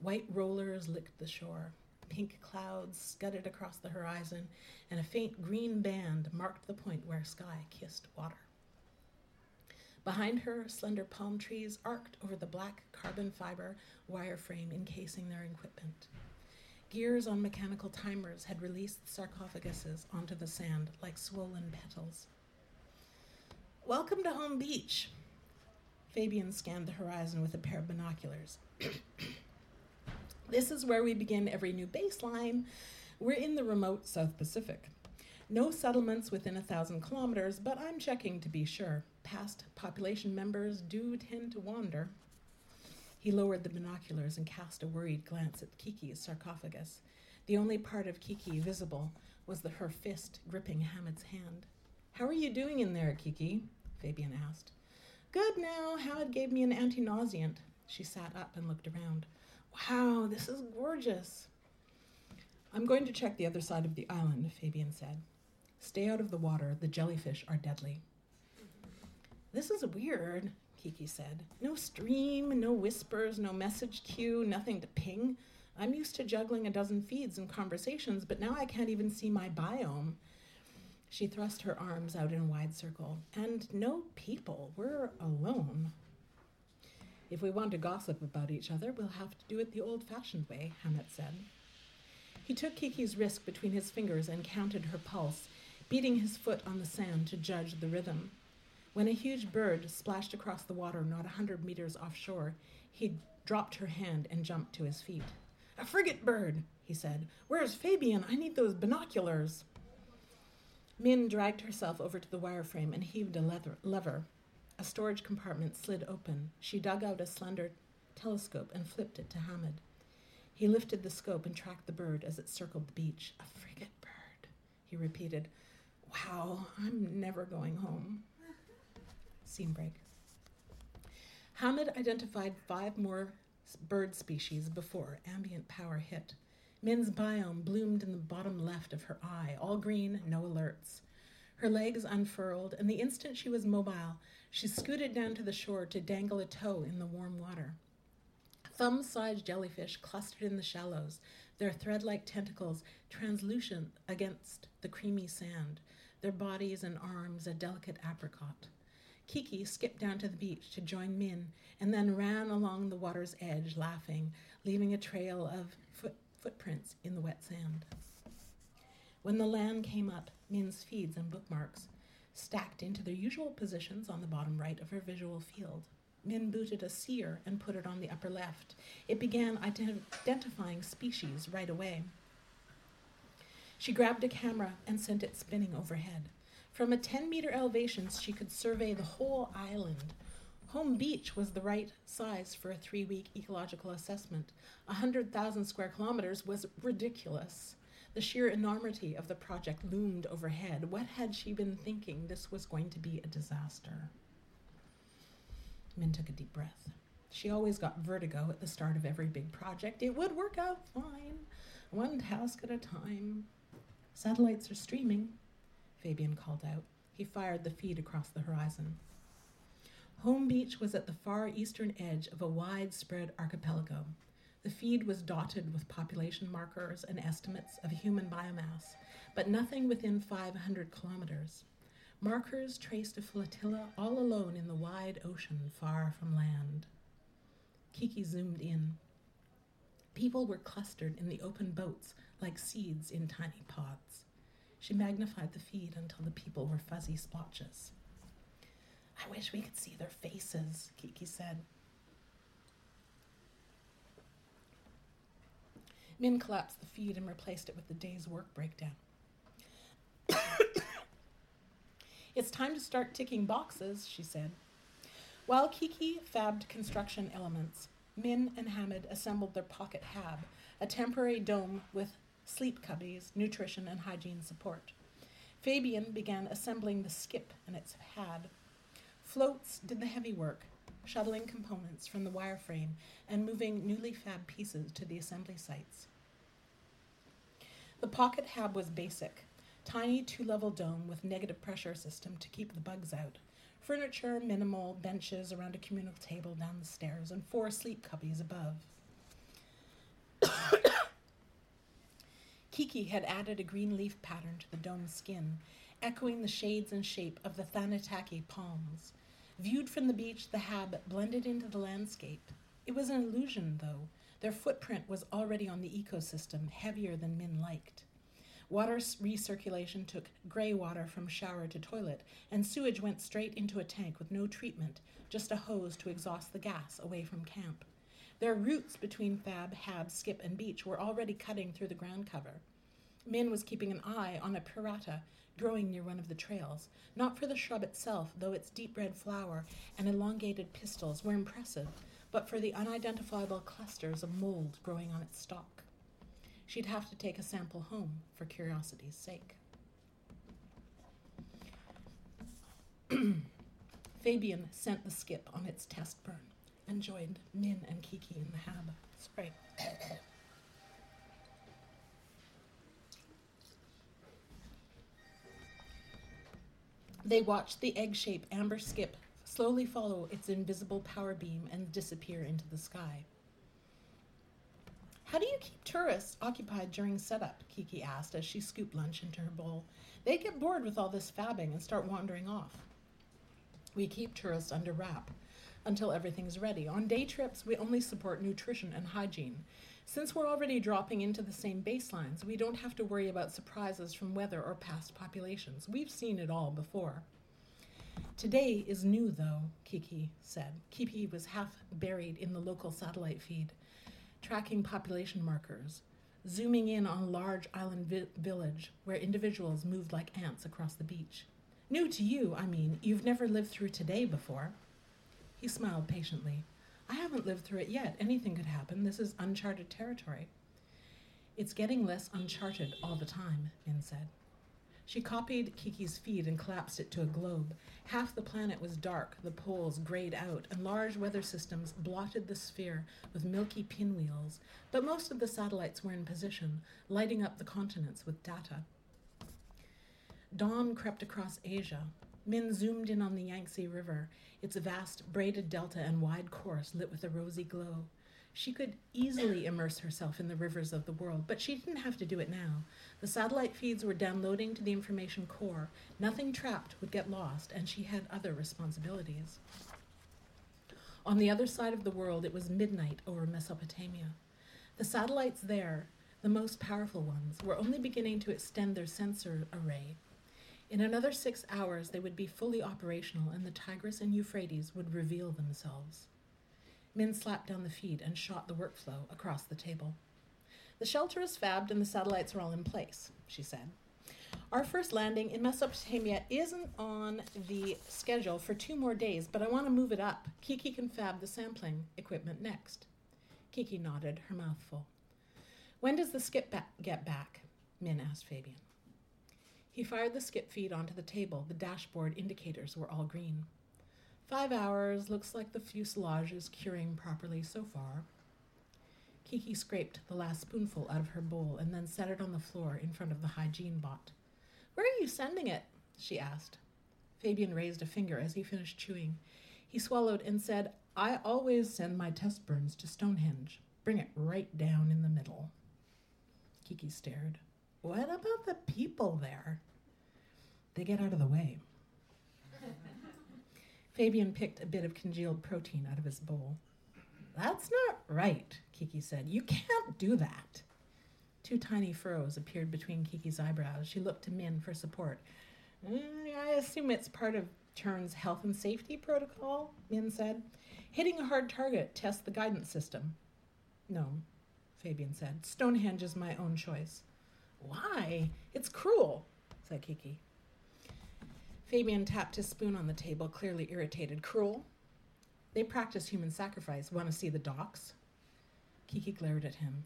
White rollers licked the shore. Pink clouds scudded across the horizon, and a faint green band marked the point where sky kissed water. Behind her, slender palm trees arced over the black carbon fiber wireframe encasing their equipment. Gears on mechanical timers had released the sarcophaguses onto the sand like swollen petals. Welcome to Home Beach. Fabian scanned the horizon with a pair of binoculars. this is where we begin every new baseline. We're in the remote South Pacific. No settlements within a thousand kilometers, but I'm checking to be sure. Past population members do tend to wander. He lowered the binoculars and cast a worried glance at Kiki's sarcophagus. The only part of Kiki visible was the, her fist gripping Hamid's hand. How are you doing in there, Kiki? Fabian asked. Good now. Hamid gave me an anti nauseant. She sat up and looked around. Wow, this is gorgeous. I'm going to check the other side of the island, Fabian said. Stay out of the water. The jellyfish are deadly. This is weird, Kiki said. No stream, no whispers, no message queue, nothing to ping. I'm used to juggling a dozen feeds and conversations, but now I can't even see my biome. She thrust her arms out in a wide circle. And no people. We're alone. If we want to gossip about each other, we'll have to do it the old fashioned way, Hamid said. He took Kiki's wrist between his fingers and counted her pulse, beating his foot on the sand to judge the rhythm. When a huge bird splashed across the water not a hundred meters offshore, he dropped her hand and jumped to his feet. A frigate bird, he said. Where's Fabian? I need those binoculars. Min dragged herself over to the wireframe and heaved a leather, lever. A storage compartment slid open. She dug out a slender telescope and flipped it to Hamid. He lifted the scope and tracked the bird as it circled the beach. A frigate bird, he repeated. Wow, I'm never going home. Scene break. Hamid identified five more bird species before ambient power hit. Min's biome bloomed in the bottom left of her eye, all green, no alerts. Her legs unfurled, and the instant she was mobile, she scooted down to the shore to dangle a toe in the warm water. Thumb sized jellyfish clustered in the shallows, their thread like tentacles translucent against the creamy sand, their bodies and arms a delicate apricot. Kiki skipped down to the beach to join Min and then ran along the water's edge, laughing, leaving a trail of foot, footprints in the wet sand. When the land came up, Min's feeds and bookmarks stacked into their usual positions on the bottom right of her visual field. Min booted a seer and put it on the upper left. It began ident- identifying species right away. She grabbed a camera and sent it spinning overhead. From a 10 meter elevation, she could survey the whole island. Home Beach was the right size for a three week ecological assessment. A 100,000 square kilometers was ridiculous. The sheer enormity of the project loomed overhead. What had she been thinking? This was going to be a disaster. Min took a deep breath. She always got vertigo at the start of every big project. It would work out fine, one task at a time. Satellites are streaming, Fabian called out. He fired the feed across the horizon. Home Beach was at the far eastern edge of a widespread archipelago. The feed was dotted with population markers and estimates of human biomass, but nothing within 500 kilometers. Markers traced a flotilla all alone in the wide ocean far from land. Kiki zoomed in. People were clustered in the open boats like seeds in tiny pods. She magnified the feed until the people were fuzzy splotches. I wish we could see their faces, Kiki said. Min collapsed the feed and replaced it with the day's work breakdown. it's time to start ticking boxes, she said. While Kiki fabbed construction elements, Min and Hamid assembled their pocket hab, a temporary dome with sleep cubbies, nutrition, and hygiene support. Fabian began assembling the skip and its pad. Floats did the heavy work, shuttling components from the wireframe and moving newly fabbed pieces to the assembly sites. The pocket hab was basic tiny two level dome with negative pressure system to keep the bugs out. Furniture minimal, benches around a communal table down the stairs, and four sleep cubbies above. Kiki had added a green leaf pattern to the dome's skin, echoing the shades and shape of the Thanataki palms. Viewed from the beach, the hab blended into the landscape. It was an illusion, though. Their footprint was already on the ecosystem, heavier than Min liked. Water recirculation took gray water from shower to toilet, and sewage went straight into a tank with no treatment, just a hose to exhaust the gas away from camp. Their routes between Fab, Hab, Skip, and Beach were already cutting through the ground cover. Min was keeping an eye on a pirata growing near one of the trails, not for the shrub itself, though its deep red flower and elongated pistils were impressive, but for the unidentifiable clusters of mold growing on its stalk. She'd have to take a sample home for curiosity's sake. Fabian sent the skip on its test burn and joined Min and Kiki in the hab. Sorry. They watched the egg shaped amber skip slowly follow its invisible power beam and disappear into the sky. How do you keep tourists occupied during setup? Kiki asked as she scooped lunch into her bowl. They get bored with all this fabbing and start wandering off. We keep tourists under wrap until everything's ready. On day trips, we only support nutrition and hygiene. Since we're already dropping into the same baselines, we don't have to worry about surprises from weather or past populations. We've seen it all before. Today is new, though, Kiki said. Kiki was half buried in the local satellite feed, tracking population markers, zooming in on a large island vi- village where individuals moved like ants across the beach. New to you, I mean, you've never lived through today before. He smiled patiently. I haven't lived through it yet. Anything could happen. This is uncharted territory. It's getting less uncharted all the time, Min said. She copied Kiki's feed and collapsed it to a globe. Half the planet was dark, the poles grayed out, and large weather systems blotted the sphere with milky pinwheels. But most of the satellites were in position, lighting up the continents with data. Dawn crept across Asia. Min zoomed in on the Yangtze River, its vast braided delta and wide course lit with a rosy glow. She could easily immerse herself in the rivers of the world, but she didn't have to do it now. The satellite feeds were downloading to the information core. Nothing trapped would get lost, and she had other responsibilities. On the other side of the world, it was midnight over Mesopotamia. The satellites there, the most powerful ones, were only beginning to extend their sensor array. In another six hours, they would be fully operational, and the Tigris and Euphrates would reveal themselves. Min slapped down the feed and shot the workflow across the table. The shelter is fabbed and the satellites are all in place, she said. Our first landing in Mesopotamia isn't on the schedule for two more days, but I want to move it up. Kiki can fab the sampling equipment next. Kiki nodded, her mouth full. When does the skip ba- get back? Min asked Fabian. He fired the skip feed onto the table. The dashboard indicators were all green. Five hours. Looks like the fuselage is curing properly so far. Kiki scraped the last spoonful out of her bowl and then set it on the floor in front of the hygiene bot. Where are you sending it? she asked. Fabian raised a finger as he finished chewing. He swallowed and said, I always send my test burns to Stonehenge. Bring it right down in the middle. Kiki stared. What about the people there? They get out of the way. Fabian picked a bit of congealed protein out of his bowl. That's not right, Kiki said. You can't do that. Two tiny furrows appeared between Kiki's eyebrows. She looked to Min for support. "Mm, I assume it's part of TERN's health and safety protocol, Min said. Hitting a hard target tests the guidance system. No, Fabian said. Stonehenge is my own choice. Why? It's cruel, said Kiki. Fabian tapped his spoon on the table, clearly irritated. Cruel? They practice human sacrifice. Want to see the docs? Kiki glared at him.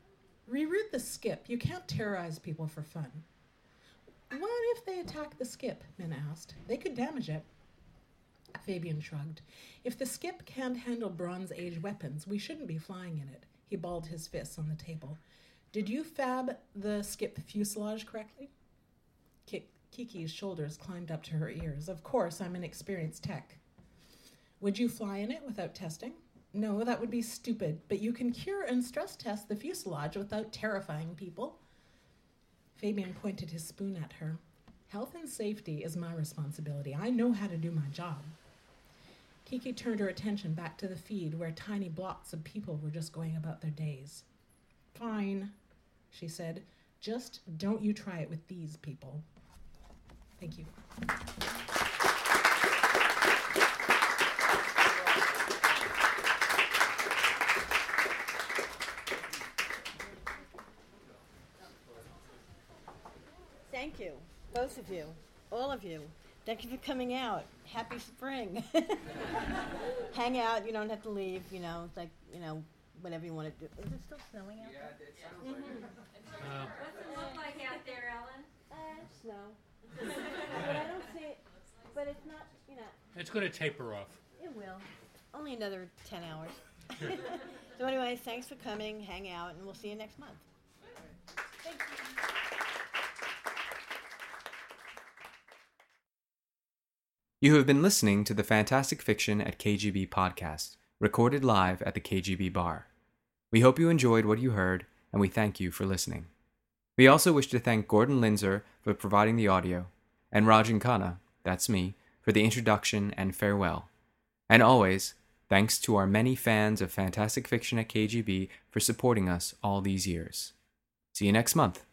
Reroute the skip. You can't terrorize people for fun. What if they attack the skip? Min asked. They could damage it. Fabian shrugged. If the skip can't handle Bronze Age weapons, we shouldn't be flying in it. He balled his fists on the table. Did you fab the skip fuselage correctly? Kiki's shoulders climbed up to her ears. Of course, I'm an experienced tech. Would you fly in it without testing? No, that would be stupid, but you can cure and stress test the fuselage without terrifying people. Fabian pointed his spoon at her. Health and safety is my responsibility. I know how to do my job. Kiki turned her attention back to the feed where tiny blots of people were just going about their days. Fine, she said. Just don't you try it with these people. Thank you. Thank you, both of you, all of you. Thank you for coming out. Happy spring. Hang out. You don't have to leave. You know, it's like you know, whatever you want to do. Is it still snowing out there? Uh, What's it look like out there, Ellen? Uh, snow. but I don't see it. But it's not. You know, it's going to taper off. it will. Only another ten hours. so anyway, thanks for coming. Hang out, and we'll see you next month. You. You have been listening to the Fantastic Fiction at KGB podcast, recorded live at the KGB bar. We hope you enjoyed what you heard, and we thank you for listening. We also wish to thank Gordon Linzner for providing the audio, and Rajan Khanna, that's me, for the introduction and farewell. And always, thanks to our many fans of Fantastic Fiction at KGB for supporting us all these years. See you next month.